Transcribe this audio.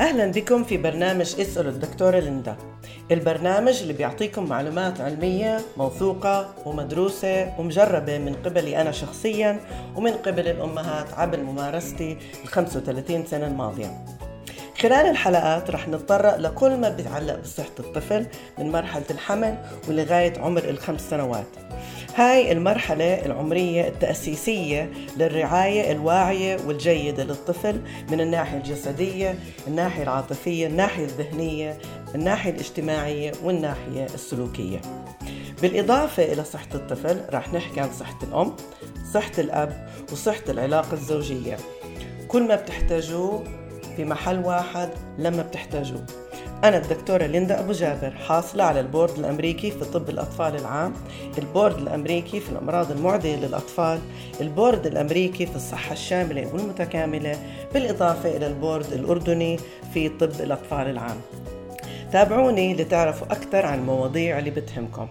أهلا بكم في برنامج اسأل الدكتورة ليندا. البرنامج اللي بيعطيكم معلومات علمية موثوقة ومدروسة ومجربة من قبلي أنا شخصيا ومن قبل الأمهات عبر ممارستي ال 35 سنة الماضية. خلال الحلقات رح نتطرق لكل ما بيتعلق بصحة الطفل من مرحلة الحمل ولغاية عمر الخمس سنوات. هاي المرحلة العمرية التأسيسية للرعاية الواعية والجيدة للطفل من الناحية الجسدية الناحية العاطفية الناحية الذهنية الناحية الاجتماعية والناحية السلوكية. بالإضافة إلى صحة الطفل رح نحكي عن صحة الأم صحة الأب وصحة العلاقة الزوجية. كل ما بتحتاجوه في محل واحد لما بتحتاجوه أنا الدكتورة ليندا أبو جابر حاصلة على البورد الأمريكي في طب الأطفال العام البورد الأمريكي في الأمراض المعدية للأطفال البورد الأمريكي في الصحة الشاملة والمتكاملة بالإضافة إلى البورد الأردني في طب الأطفال العام. تابعوني لتعرفوا أكثر عن المواضيع اللي بتهمكم.